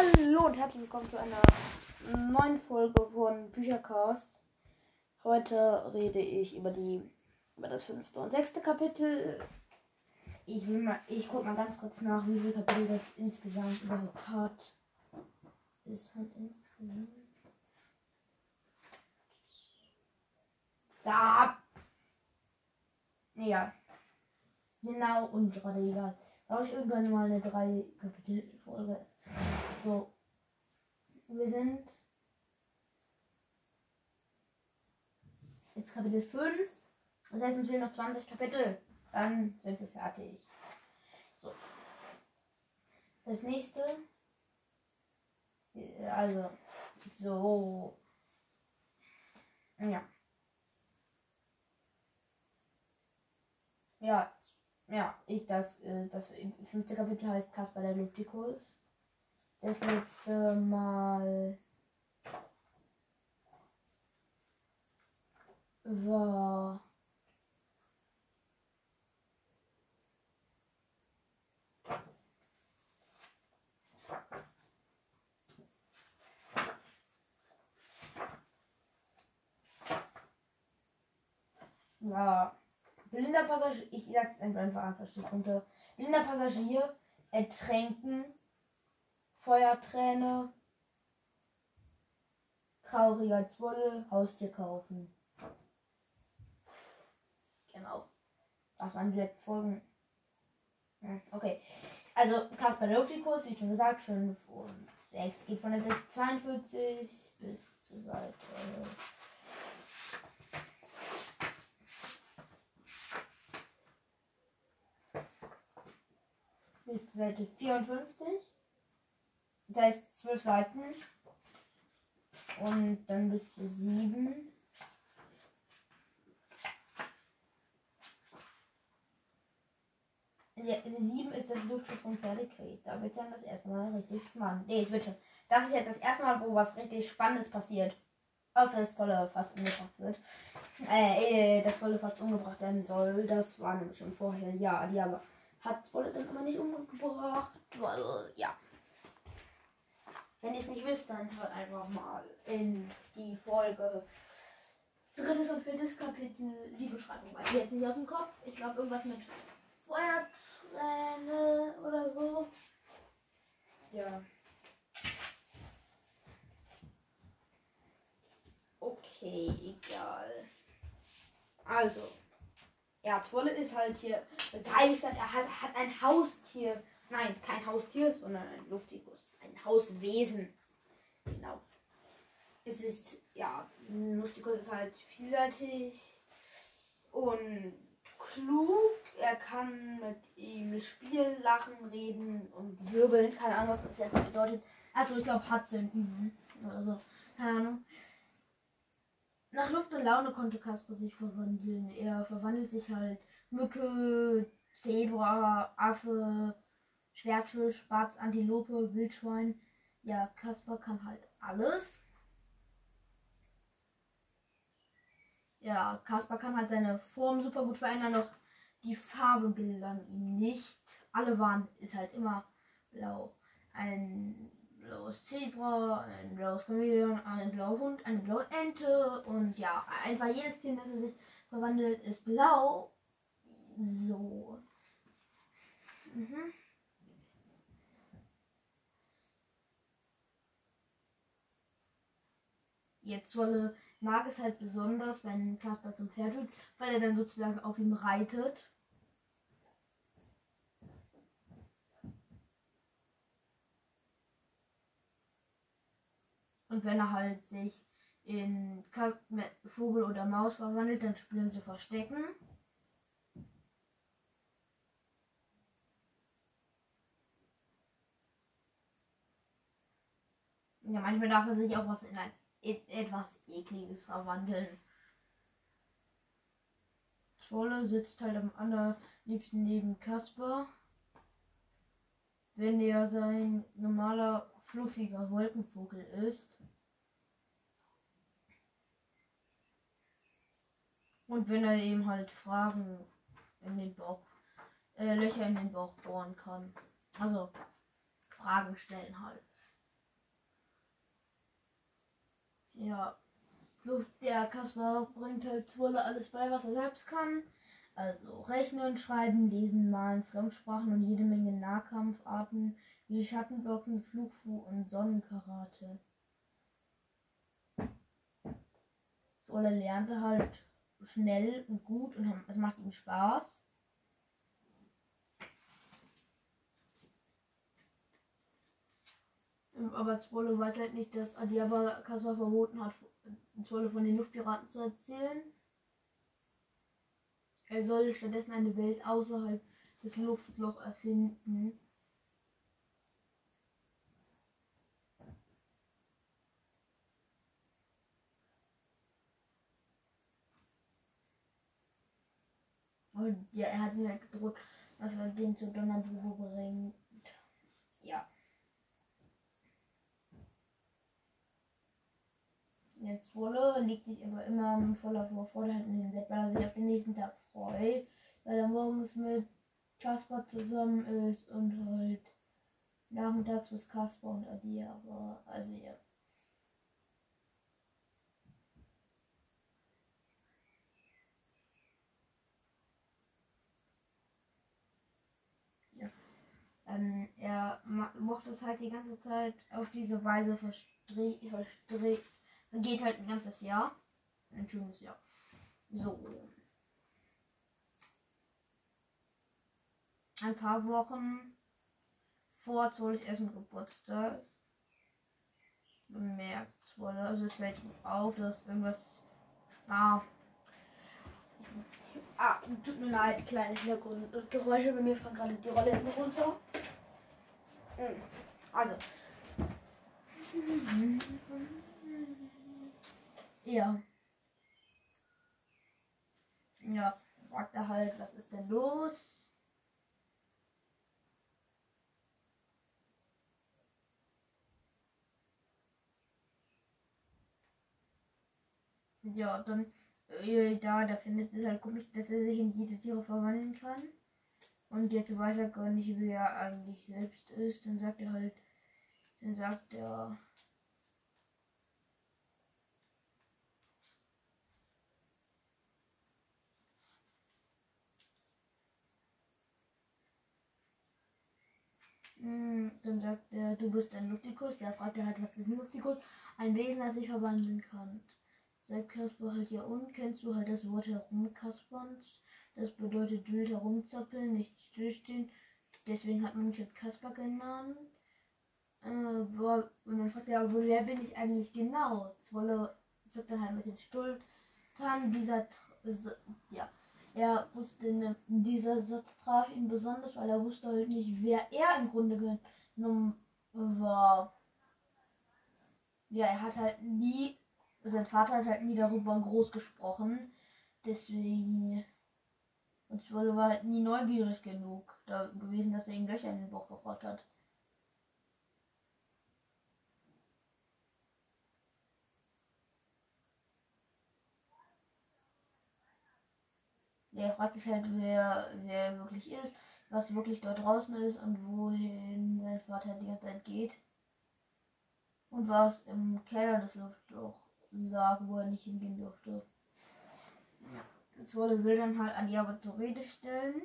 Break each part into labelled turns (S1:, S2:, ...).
S1: Hallo und herzlich willkommen zu einer neuen Folge von Büchercast. Heute rede ich über die über das fünfte und sechste Kapitel. Ich will mal, ich guck mal ganz kurz nach, wie viele Kapitel das insgesamt überhaupt hat. Es hat insgesamt. Da. Ja. Genau, und gerade egal. Da habe ich irgendwann mal eine drei Kapitel Folge. So. Wir sind jetzt Kapitel 5. Das heißt, uns fehlen noch 20 Kapitel. Dann sind wir fertig. So. Das nächste. Also. So. Ja. Ja. Ja, ich das, äh, das fünfte Kapitel heißt Kasper der Luftikus. Das letzte Mal war Ja. Blinder Passagier, ich sag einfach einfach Stichpunkte. Blinder Passagier ertränken, Feuerträne, trauriger Zwolle, Haustier kaufen. Genau. Das waren die letzten Folgen. Hm, okay. Also Kasper Luftikus, wie schon gesagt, 5 und 6 geht von der Seite 42 bis zur Seite bis zur Seite 54. Das heißt 12 Seiten. Und dann bis zu 7. Ja, 7 ist das Luftschiff von Perdekret. Da wird dann das erste Mal richtig spannend. Nee, es schon. Das ist jetzt das erste Mal, wo was richtig Spannendes passiert. Außer das Volle fast umgebracht wird. Äh, äh, das Volle fast umgebracht werden soll. Das war nämlich schon vorher. Ja, die aber hat Wolle dann aber nicht umgebracht. Weil, ja. Wenn ihr es nicht wisst, dann hört einfach mal in die Folge drittes und viertes Kapitel die Beschreibung. Weil jetzt nicht aus dem Kopf. Ich glaube irgendwas mit Feuerträne oder so. Ja. Okay, egal. Also, ja, Zwolle ist halt hier begeistert. Er hat, hat ein Haustier. Nein, kein Haustier, sondern ein Luftikus. Ein Hauswesen. Genau. Es ist, ja, Luftikus ist halt vielseitig und klug. Er kann mit ihm spielen, lachen, reden und wirbeln. Keine Ahnung, was das jetzt bedeutet. Also ich glaube, hat Üben oder so. Keine Ahnung. Nach Luft und Laune konnte Kasper sich verwandeln. Er verwandelt sich halt Mücke, Zebra, Affe, Schwertfisch, Spatz, Antilope, Wildschwein. Ja, Kasper kann halt alles. Ja, Kasper kann halt seine Form super gut verändern, doch die Farbe gelang ihm nicht. Alle waren, ist halt immer blau. Ein blaues Zebra, ein blaues Chamäleon, ein blauer Hund, eine blaue Ente und ja, einfach jedes Tier, das er sich verwandelt, ist blau. So. Mhm. Jetzt Wolle mag es halt besonders, wenn Kasper zum Pferd wird, weil er dann sozusagen auf ihm reitet. Und wenn er halt sich in Vogel oder Maus verwandelt, dann spielen sie Verstecken. Ja, manchmal darf er sich auch was in ein etwas ekliges verwandeln. Scholle sitzt halt am allerliebsten neben Kasper. Wenn er sein normaler, fluffiger Wolkenvogel ist. Und wenn er eben halt Fragen in den Bauch, äh, Löcher in den Bauch bohren kann. Also Fragen stellen halt. Ja, der Kasper bringt halt Zwolle alles bei, was er selbst kann. Also rechnen, schreiben, lesen, malen, Fremdsprachen und jede Menge Nahkampfarten wie Schattenblocken, Flugfu und Sonnenkarate. Zwolle lernte halt schnell und gut und es macht ihm Spaß. Aber Swallow weiß halt nicht, dass Adiaba Kaspar verboten hat, Swallow von den Luftpiraten zu erzählen. Er soll stattdessen eine Welt außerhalb des Luftloch erfinden. Und ja, er hat mir halt gedroht, dass er den zu Donnerbuche bringt. Ja. Jetzt Wolle legt sich aber immer voller Vorfreude in den Bett, weil er sich auf den nächsten Tag freut, weil er morgens mit Kasper zusammen ist und halt nachmittags bis Kasper und Adi, aber also ja. Ähm, er mochte es halt die ganze Zeit auf diese Weise verstrickt, verstrickt Geht halt ein ganzes Jahr. Ein schönes Jahr. So. Ein paar Wochen vor Zolis ersten Geburtstag bemerkt wurde. Also es fällt auf, dass irgendwas. Ah. Ah, tut mir leid, kleine Hintergrundgeräusche. Bei mir fahren gerade die Rolle hinten runter. Hm. Also. Ja. Ja, fragt er halt, was ist denn los? Ja, dann, äh, da, da findet es halt komisch, dass er sich in diese Tiere verwandeln kann. Und jetzt weiß er gar nicht, wie er eigentlich selbst ist. Dann sagt er halt, dann sagt er, dann sagt er, du bist ein Luftikus. Der fragt er halt, was ist ein Luftikus? Ein Wesen, das sich verwandeln kann. Sagt Kasper halt, ja und? Kennst du halt das Wort herumkasperns? Das bedeutet wild herumzappeln, nicht stillstehen. Deswegen hat man mich halt Kasper genannt. Äh, wo, und dann fragt er, aber wer bin ich eigentlich genau? Zwolle sagt dann halt ein bisschen stolz. Dann dieser, ja, er wusste, ne, dieser Satz traf ihn besonders, weil er wusste halt nicht, wer er im Grunde genommen war. Ja, er hat halt nie, sein Vater hat halt nie darüber groß gesprochen. Deswegen, und Swallow war halt nie neugierig genug da gewesen, dass er ihm Löcher in den Bauch gebracht hat. Der fragt sich halt, wer, wer wirklich ist, was wirklich dort draußen ist und wohin sein Vater die ganze Zeit geht. Und was im Keller des Luftloch lag, wo er nicht hingehen durfte. Ja. Zwolle will dann halt Adiaba zur Rede stellen.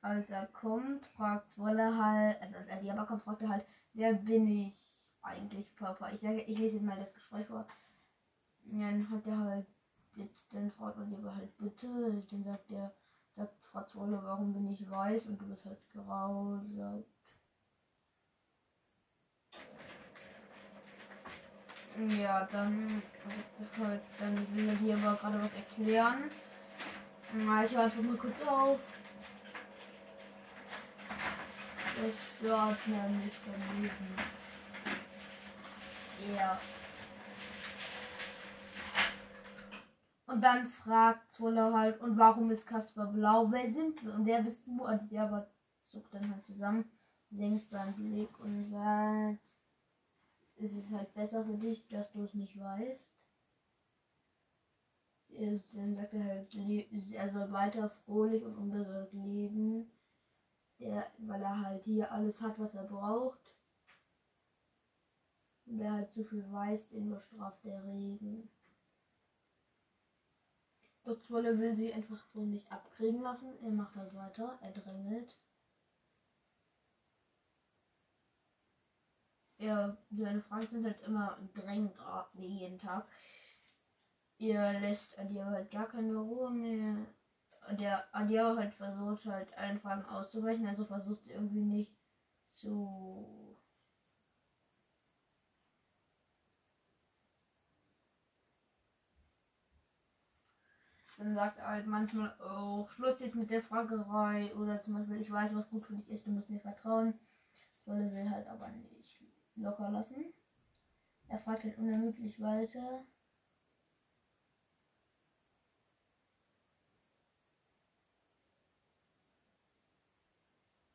S1: Als er kommt, fragt Zwolle halt, also als Adiaba kommt, fragt er halt, wer bin ich eigentlich, Papa? Ich sage, ich lese jetzt mal das Gespräch vor. Ja, dann hat er halt Jetzt dann fragt man lieber halt bitte. Dann sagt der, sagt Frau Zolle, warum bin ich weiß und du bist halt grau, sagt. Ja, dann, halt, dann will er dir aber gerade was erklären. Ich einfach mal kurz auf. Das stört nämlich beim Lesen. Ja. Und dann fragt Zoller halt, und warum ist Kasper blau? Wer sind wir? Und wer bist du? Und die aber zuckt dann halt zusammen, senkt seinen Blick und sagt, es ist halt besser für dich, dass du es nicht weißt. Dann sagt er halt, er soll weiter fröhlich und unbesorgt leben. Er, weil er halt hier alles hat, was er braucht. Und wer halt zu viel weiß, den bestraft der Regen. Doch Zwolle will sie einfach so nicht abkriegen lassen. Er macht halt weiter, er drängelt. Ja, seine Fragen sind halt immer drängend jeden Tag. Ihr lässt Adia halt gar keine Ruhe mehr. Der Adia halt versucht halt allen Fragen auszuweichen, also versucht irgendwie nicht zu Dann sagt er halt manchmal auch, Schluss jetzt mit der Fragerei oder zum Beispiel, ich weiß, was gut für dich ist, du musst mir vertrauen. Wolle will halt aber nicht locker lassen. Er fragt halt unermüdlich weiter.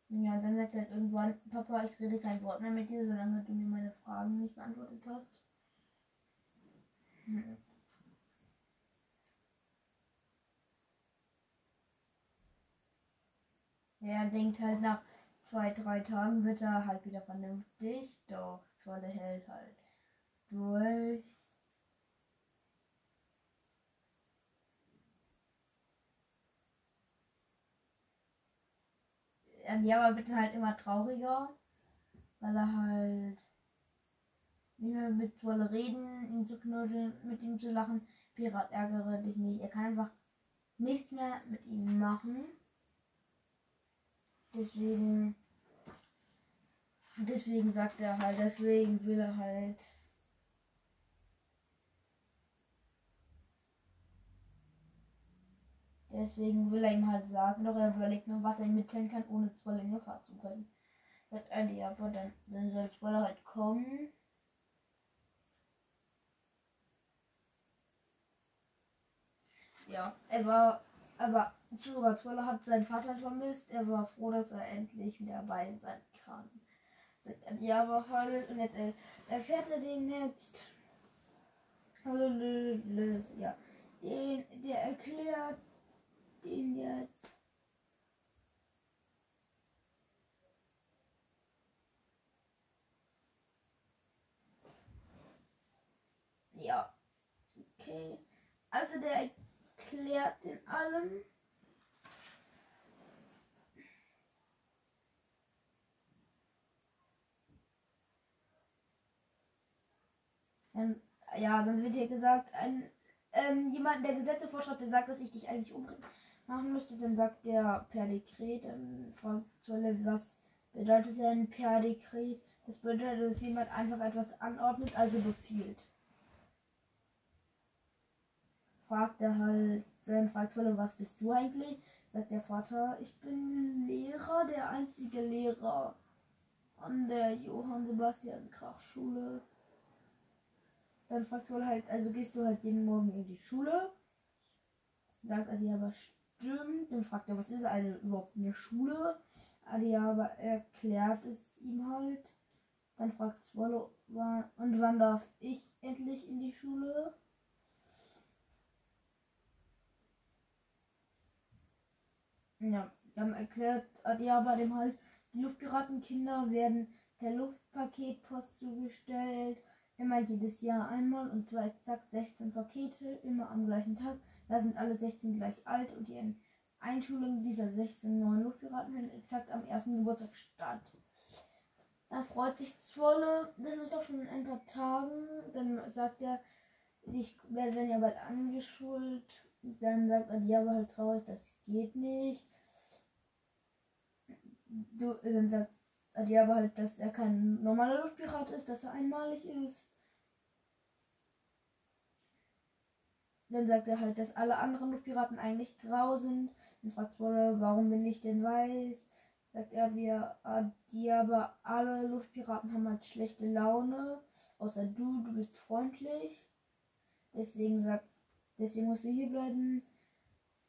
S1: Ja, dann sagt er halt irgendwann, Papa, ich rede kein Wort mehr mit dir, solange du mir meine Fragen nicht beantwortet hast. Hm. Er denkt halt nach zwei, drei Tagen wird er halt wieder vernünftig, doch Zolle hält halt durch. Ja, aber wird halt immer trauriger, weil er halt nicht mehr mit Zolle reden, ihn zu knuddeln, mit ihm zu lachen. Pirat ärgere dich nicht. Er kann einfach nichts mehr mit ihm machen. Deswegen. Deswegen sagt er halt, deswegen will er halt. Deswegen will er ihm halt sagen, doch er überlegt nur, was er ihm mitteilen kann, ohne Zoll in Gefahr zu bringen. Sagt Andy, aber dann, dann soll Zoller halt kommen. Ja, er war aber Sogar Zoller hat seinen Vater vermisst. Er war froh, dass er endlich wieder bei ihm sein kann. Sagt er, ja, aber halt, und jetzt erfährt er den jetzt. Ja, den, der erklärt den jetzt. Ja, okay. Also der erklärt den allem. Ähm, ja, dann wird hier gesagt, ein, ähm, jemand, der Gesetze vorschreibt, der sagt, dass ich dich eigentlich umbringen machen müsste, dann sagt der per Dekret, dann fragt Zolle, was bedeutet denn per Dekret? Das bedeutet, dass jemand einfach etwas anordnet, also befiehlt. Fragt er halt, fragt Zolle, was bist du eigentlich? Sagt der Vater, ich bin Lehrer, der einzige Lehrer an der Johann Sebastian Krach Schule. Dann fragt wohl halt, also gehst du halt jeden Morgen in die Schule? Sagt Adiaba, stimmt. Dann fragt er, was ist eine überhaupt eine Schule? Adiaba erklärt es ihm halt. Dann fragt Swallow, und wann darf ich endlich in die Schule? Ja, dann erklärt Adiaba dem halt, die Luftpiratenkinder werden per Luftpaketpost zugestellt Immer jedes Jahr einmal und zwar exakt 16 Pakete, immer am gleichen Tag. Da sind alle 16 gleich alt und die Einschulung dieser 16 neuen Luftpiraten findet exakt am ersten Geburtstag statt. Da freut sich Zwolle, das ist auch schon in ein paar Tagen. Dann sagt er, ich werde dann ja bald angeschult. Dann sagt er, ja, aber halt traurig, das geht nicht. Du, dann sagt die aber halt, dass er kein normaler Luftpirat ist, dass er einmalig ist. Dann sagt er halt, dass alle anderen Luftpiraten eigentlich grau sind. Dann fragt Swoller, warum bin ich denn weiß? Sagt er, wir, die aber alle Luftpiraten haben halt schlechte Laune. Außer du, du bist freundlich. Deswegen sagt, deswegen musst du hier bleiben.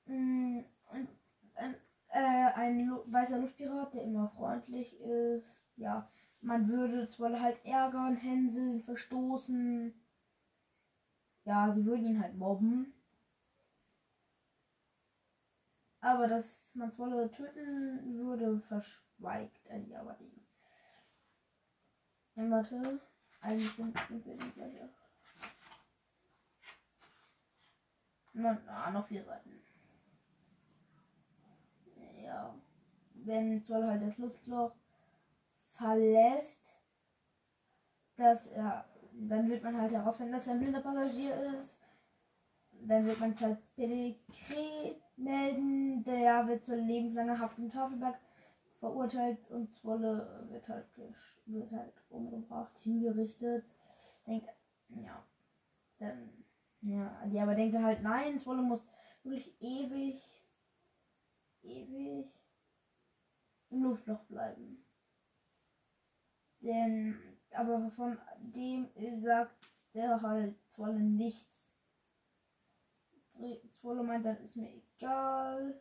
S1: Mm, und, und äh, ein weißer Luftpirat, der immer freundlich ist. Ja, man würde zwar halt ärgern, hänseln, verstoßen. Ja, sie würden ihn halt mobben. Aber dass man Zwolle töten würde, verschweigt er die aber die. Ja, warte. Eigentlich sind, wir gleich auf. Na, na, noch vier Seiten. Ja. Wenn Zoll halt das Luftloch verlässt, dass er, dann wird man halt herausfinden, dass er ein blinder Passagier ist. Dann wird man es halt per Dekret melden. Der wird zur lebenslanger Haft im Tafelberg verurteilt und Zwolle wird halt, wird halt umgebracht, hingerichtet. Denkt, ja, dann, ja, die aber denkt halt, nein, Zwolle muss wirklich ewig, ewig im Luftloch bleiben. Denn, aber von dem sagt der halt Zwolle nichts. Zwolle meint, dann ist mir egal.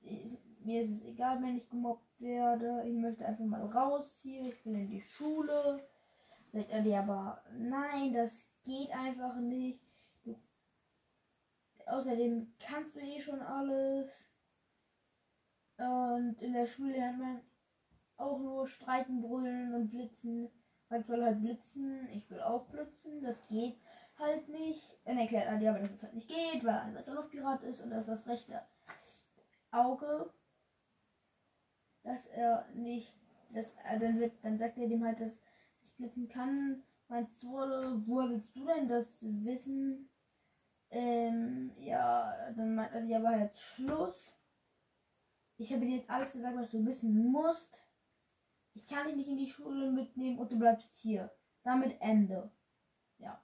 S1: Mir ist es egal, wenn ich gemobbt werde. Ich möchte einfach mal raus hier. Ich will in die Schule. Sagt er dir aber, nein, das geht einfach nicht. Du, außerdem kannst du eh schon alles. Und in der Schule lernt man auch nur streiten, brüllen und blitzen. Man soll halt blitzen. Ich will auch blitzen. Das geht halt nicht. Dann erklärt er dir aber, dass es halt nicht geht, weil ein weißer Luftpirat ist und dass das rechte Auge, dass er nicht, dass er dann wird, dann sagt er dem halt, dass ich blitzen kann. Mein Zorle, woher willst du denn das wissen? Ähm, ja, dann meint er dir aber jetzt Schluss. Ich habe dir jetzt alles gesagt, was du wissen musst. Ich kann dich nicht in die Schule mitnehmen und du bleibst hier. Damit Ende. Ja.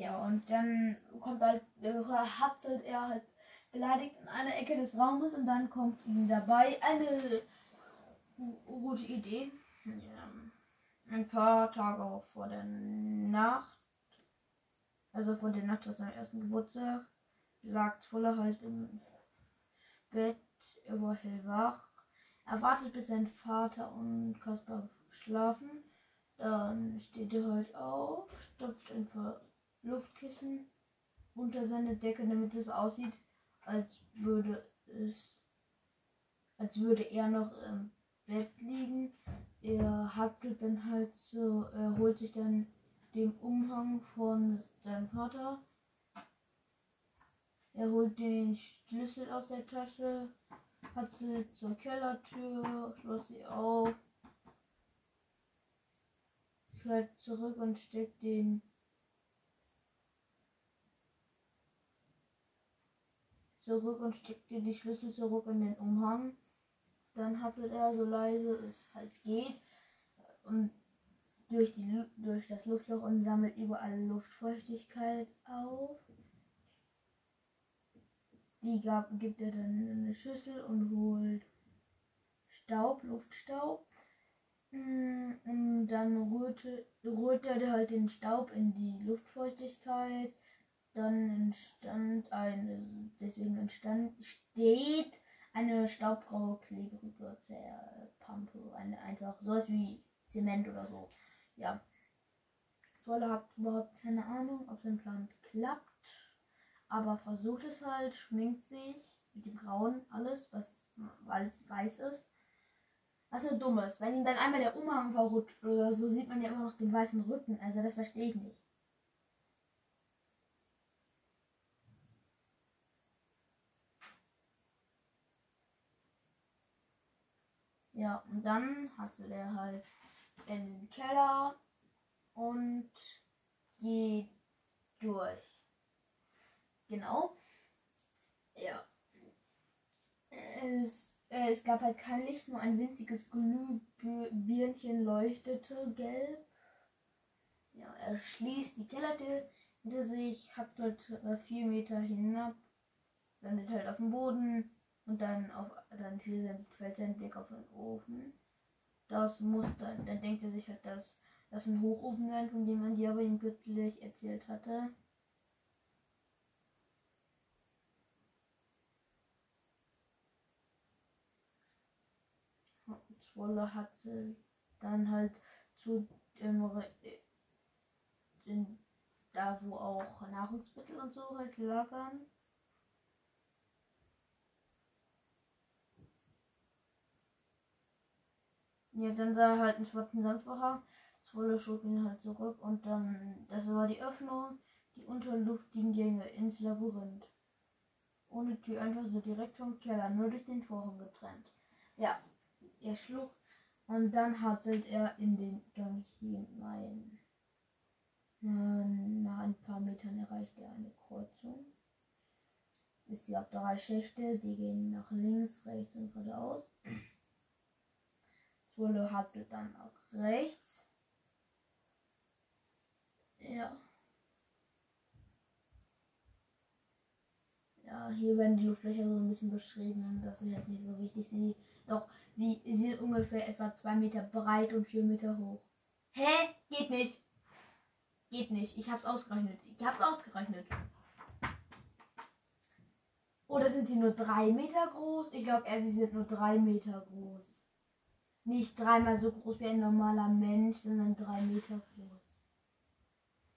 S1: Ja, und dann kommt halt, äh, hatzelt er halt beleidigt in einer Ecke des Raumes und dann kommt ihm dabei eine gute Idee. Ja. Ein paar Tage vor der Nacht, also vor der Nacht aus seinem ersten Geburtstag, lag Fuller halt im Bett, er war hellwach. Er wartet, bis sein Vater und Kaspar schlafen. Dann steht er halt auf, stopft ein paar Luftkissen unter seine Decke, damit es aussieht, als würde es, als würde er noch im Bett liegen. Er hatzelt dann halt so, er holt sich dann den Umhang von seinem Vater. Er holt den Schlüssel aus der Tasche, hatzelt zur Kellertür, schloss sie auf, fährt zurück und steckt den zurück und steckte die Schlüssel zurück in den Umhang. Dann hatte er so leise es halt geht und durch, die, durch das Luftloch und sammelt überall Luftfeuchtigkeit auf. Die gab, gibt er dann in eine Schüssel und holt Staub, Luftstaub. Mm, und dann rührte, rührt er halt den Staub in die Luftfeuchtigkeit dann entstand eine, deswegen entstand, steht eine staubgraue, klebrige Pampe. Eine einfach sowas wie Zement oder so. Ja. Zolle hat überhaupt keine Ahnung, ob sein Plan klappt. Aber versucht es halt, schminkt sich mit dem Grauen alles, was weiß ist. Was nur dumm ist. Wenn ihm dann einmal der Umhang verrutscht oder so, sieht man ja immer noch den weißen Rücken. Also das verstehe ich nicht. Ja, und dann hatte der halt in den Keller und geht durch. Genau. Ja. Es, äh, es gab halt kein Licht, nur ein winziges Glühbirnchen leuchtete gelb. Ja, er schließt die Kellertür hinter sich, hackt halt vier Meter hinab, landet halt auf dem Boden, und dann auf dann fällt sein Blick auf den Ofen. Das muss dann, dann denkt er sich halt, dass das ein Hochofen sein, von dem man dir aber ihm kürzlich erzählt hatte. Zwolle hatte dann halt zu dem in, da wo auch Nahrungsmittel und so halt lagern. Ja, dann sah er halt einen schwarzen Sandvorhang. Zwolle schob ihn halt zurück und dann, das war die Öffnung, die unterluftigen Gänge ins Labyrinth. Ohne Tür, einfach so direkt vom Keller, nur durch den Vorhang getrennt. Ja, er schlug und dann hatzelt er in den Gang hinein. Nach ein paar Metern erreicht er eine Kreuzung. Es gab drei Schächte, die gehen nach links, rechts und geradeaus. Zwollo hatte dann auch rechts. Ja. Ja, hier werden die Luftlöcher so ein bisschen beschrieben und das ist halt nicht so wichtig. Sie, doch, sie, sie sind ungefähr etwa zwei Meter breit und vier Meter hoch. Hä? Geht nicht. Geht nicht. Ich hab's ausgerechnet. Ich hab's ausgerechnet. Oder sind sie nur drei Meter groß? Ich glaube, sie sind nur drei Meter groß. Nicht dreimal so groß wie ein normaler Mensch, sondern drei Meter groß.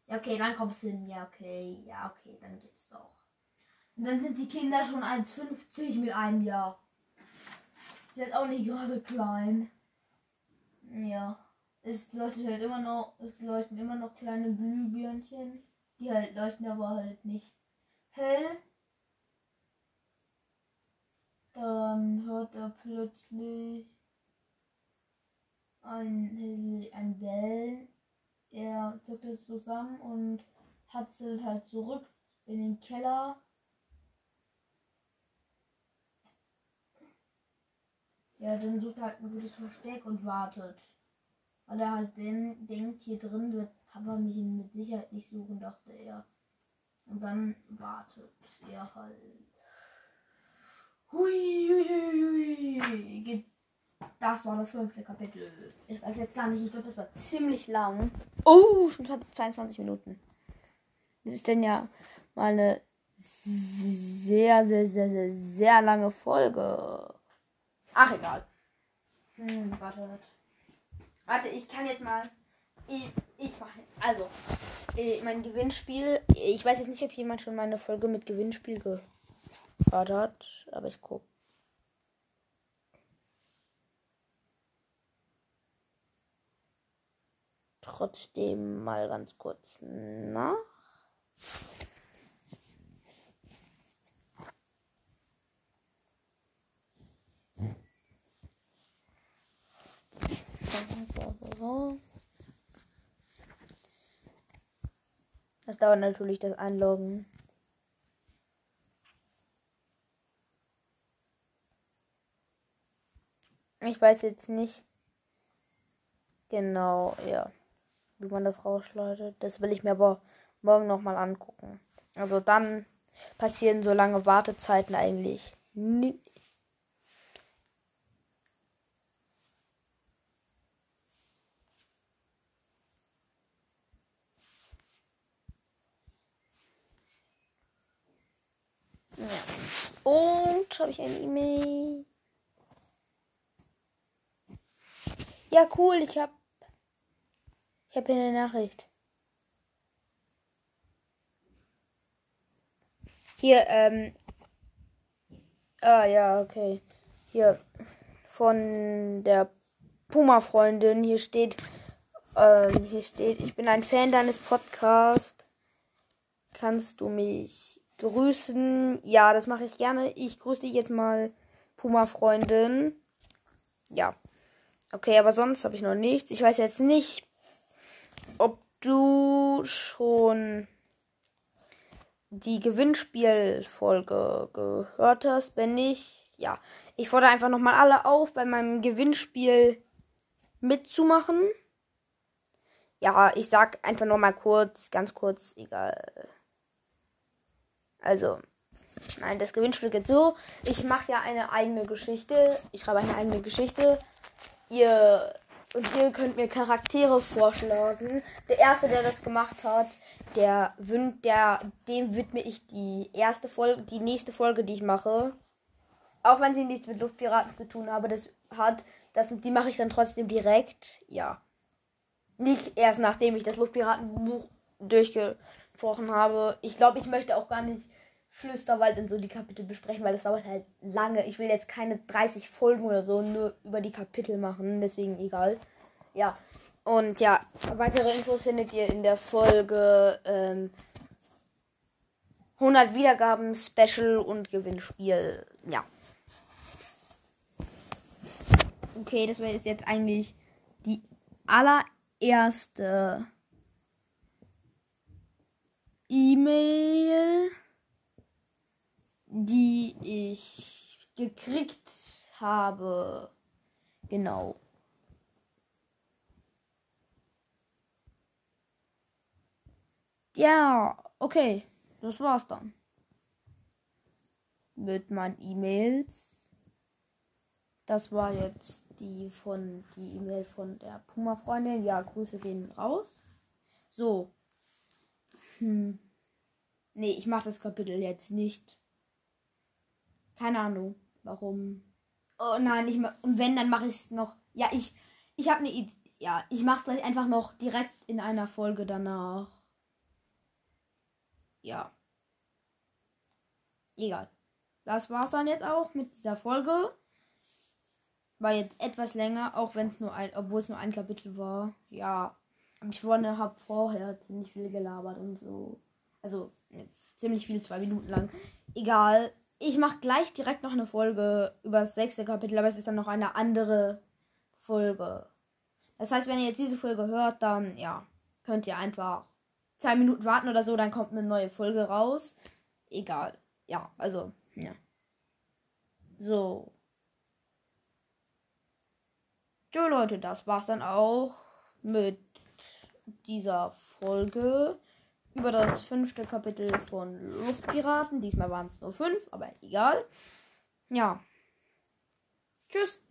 S1: Ja, okay, dann kommst du hin. Ja, okay. Ja, okay, dann geht's doch. Und dann sind die Kinder schon 1,50 mit einem Jahr. Die auch nicht gerade klein. Ja. Es leuchtet halt immer noch, es leuchten immer noch kleine Glühbirnchen. Die halt leuchten aber halt nicht hell. Dann hört er plötzlich ein, ein Wellen. Er zuckt es zusammen und hatzelt halt zurück in den Keller. Ja, dann sucht er halt ein gutes Versteck und wartet. Weil er halt den, denkt, hier drin wird Papa mich mit Sicherheit nicht suchen, dachte er. Und dann wartet er halt. Hui, hui, hui, hui. Das war das fünfte Kapitel. Ich weiß jetzt gar nicht, ich glaube, das war ziemlich lang. Oh, schon 22 Minuten. Das ist denn ja mal eine sehr, sehr, sehr, sehr, sehr lange Folge. Ach, egal. Hm, warte. Warte, ich kann jetzt mal. Ich, ich mache. Also, äh, mein Gewinnspiel. Ich weiß jetzt nicht, ob jemand schon meine Folge mit Gewinnspiel gehört hat, aber ich gucke. Trotzdem mal ganz kurz nach. Das dauert natürlich das Einloggen. Ich weiß jetzt nicht genau, ja, wie man das rausschleutet. Das will ich mir aber morgen nochmal angucken. Also dann passieren so lange Wartezeiten eigentlich nicht Und habe ich eine E-Mail. Ja, cool. Ich habe ich habe hier eine Nachricht. Hier, ähm. Ah, ja, okay. Hier von der Puma-Freundin. Hier steht, ähm, hier steht, ich bin ein Fan deines Podcasts. Kannst du mich grüßen. Ja, das mache ich gerne. Ich grüße dich jetzt mal, Puma-Freundin. Ja. Okay, aber sonst habe ich noch nichts. Ich weiß jetzt nicht, ob du schon die Gewinnspielfolge gehört hast. Wenn nicht, ja. Ich fordere einfach nochmal alle auf, bei meinem Gewinnspiel mitzumachen. Ja, ich sag einfach nochmal kurz, ganz kurz, egal. Also, nein, das Gewinnspiel geht so. Ich mache ja eine eigene Geschichte. Ich schreibe eine eigene Geschichte. Ihr und ihr könnt mir Charaktere vorschlagen. Der erste, der das gemacht hat, der der dem widme ich die erste Folge, die nächste Folge, die ich mache. Auch wenn sie nichts mit Luftpiraten zu tun habe, das hat, Das, die mache ich dann trotzdem direkt. Ja. Nicht erst nachdem ich das Luftpiratenbuch durchgesprochen habe. Ich glaube, ich möchte auch gar nicht Flüsterwald und so die Kapitel besprechen, weil das dauert halt lange. Ich will jetzt keine 30 Folgen oder so nur über die Kapitel machen, deswegen egal. Ja. Und ja, weitere Infos findet ihr in der Folge ähm, 100 Wiedergaben Special und Gewinnspiel. Ja. Okay, das wäre jetzt eigentlich die allererste E-Mail die ich gekriegt habe. Genau. Ja, okay. Das war's dann. Mit meinen E-Mails. Das war jetzt die von die E-Mail von der Puma Freundin. Ja, Grüße gehen raus. So. Hm. Nee, ich mache das Kapitel jetzt nicht. Keine Ahnung, warum. Oh nein, ich und wenn, dann mache ich es noch. Ja, ich ich habe eine Idee. Ja, ich mache es gleich einfach noch direkt in einer Folge danach. Ja. Egal. Das war's dann jetzt auch mit dieser Folge. War jetzt etwas länger, auch wenn es nur ein, obwohl es nur ein Kapitel war. Ja. Ich vorne habe vorher ziemlich viel gelabert und so. Also ziemlich viel, zwei Minuten lang. Egal ich mache gleich direkt noch eine Folge über das sechste Kapitel, aber es ist dann noch eine andere Folge. Das heißt, wenn ihr jetzt diese Folge hört, dann ja, könnt ihr einfach zwei Minuten warten oder so, dann kommt eine neue Folge raus. Egal. Ja, also, ja. So. So Leute, das war's dann auch mit dieser Folge über das fünfte Kapitel von Luftpiraten. Diesmal waren es nur fünf, aber egal. Ja. Tschüss.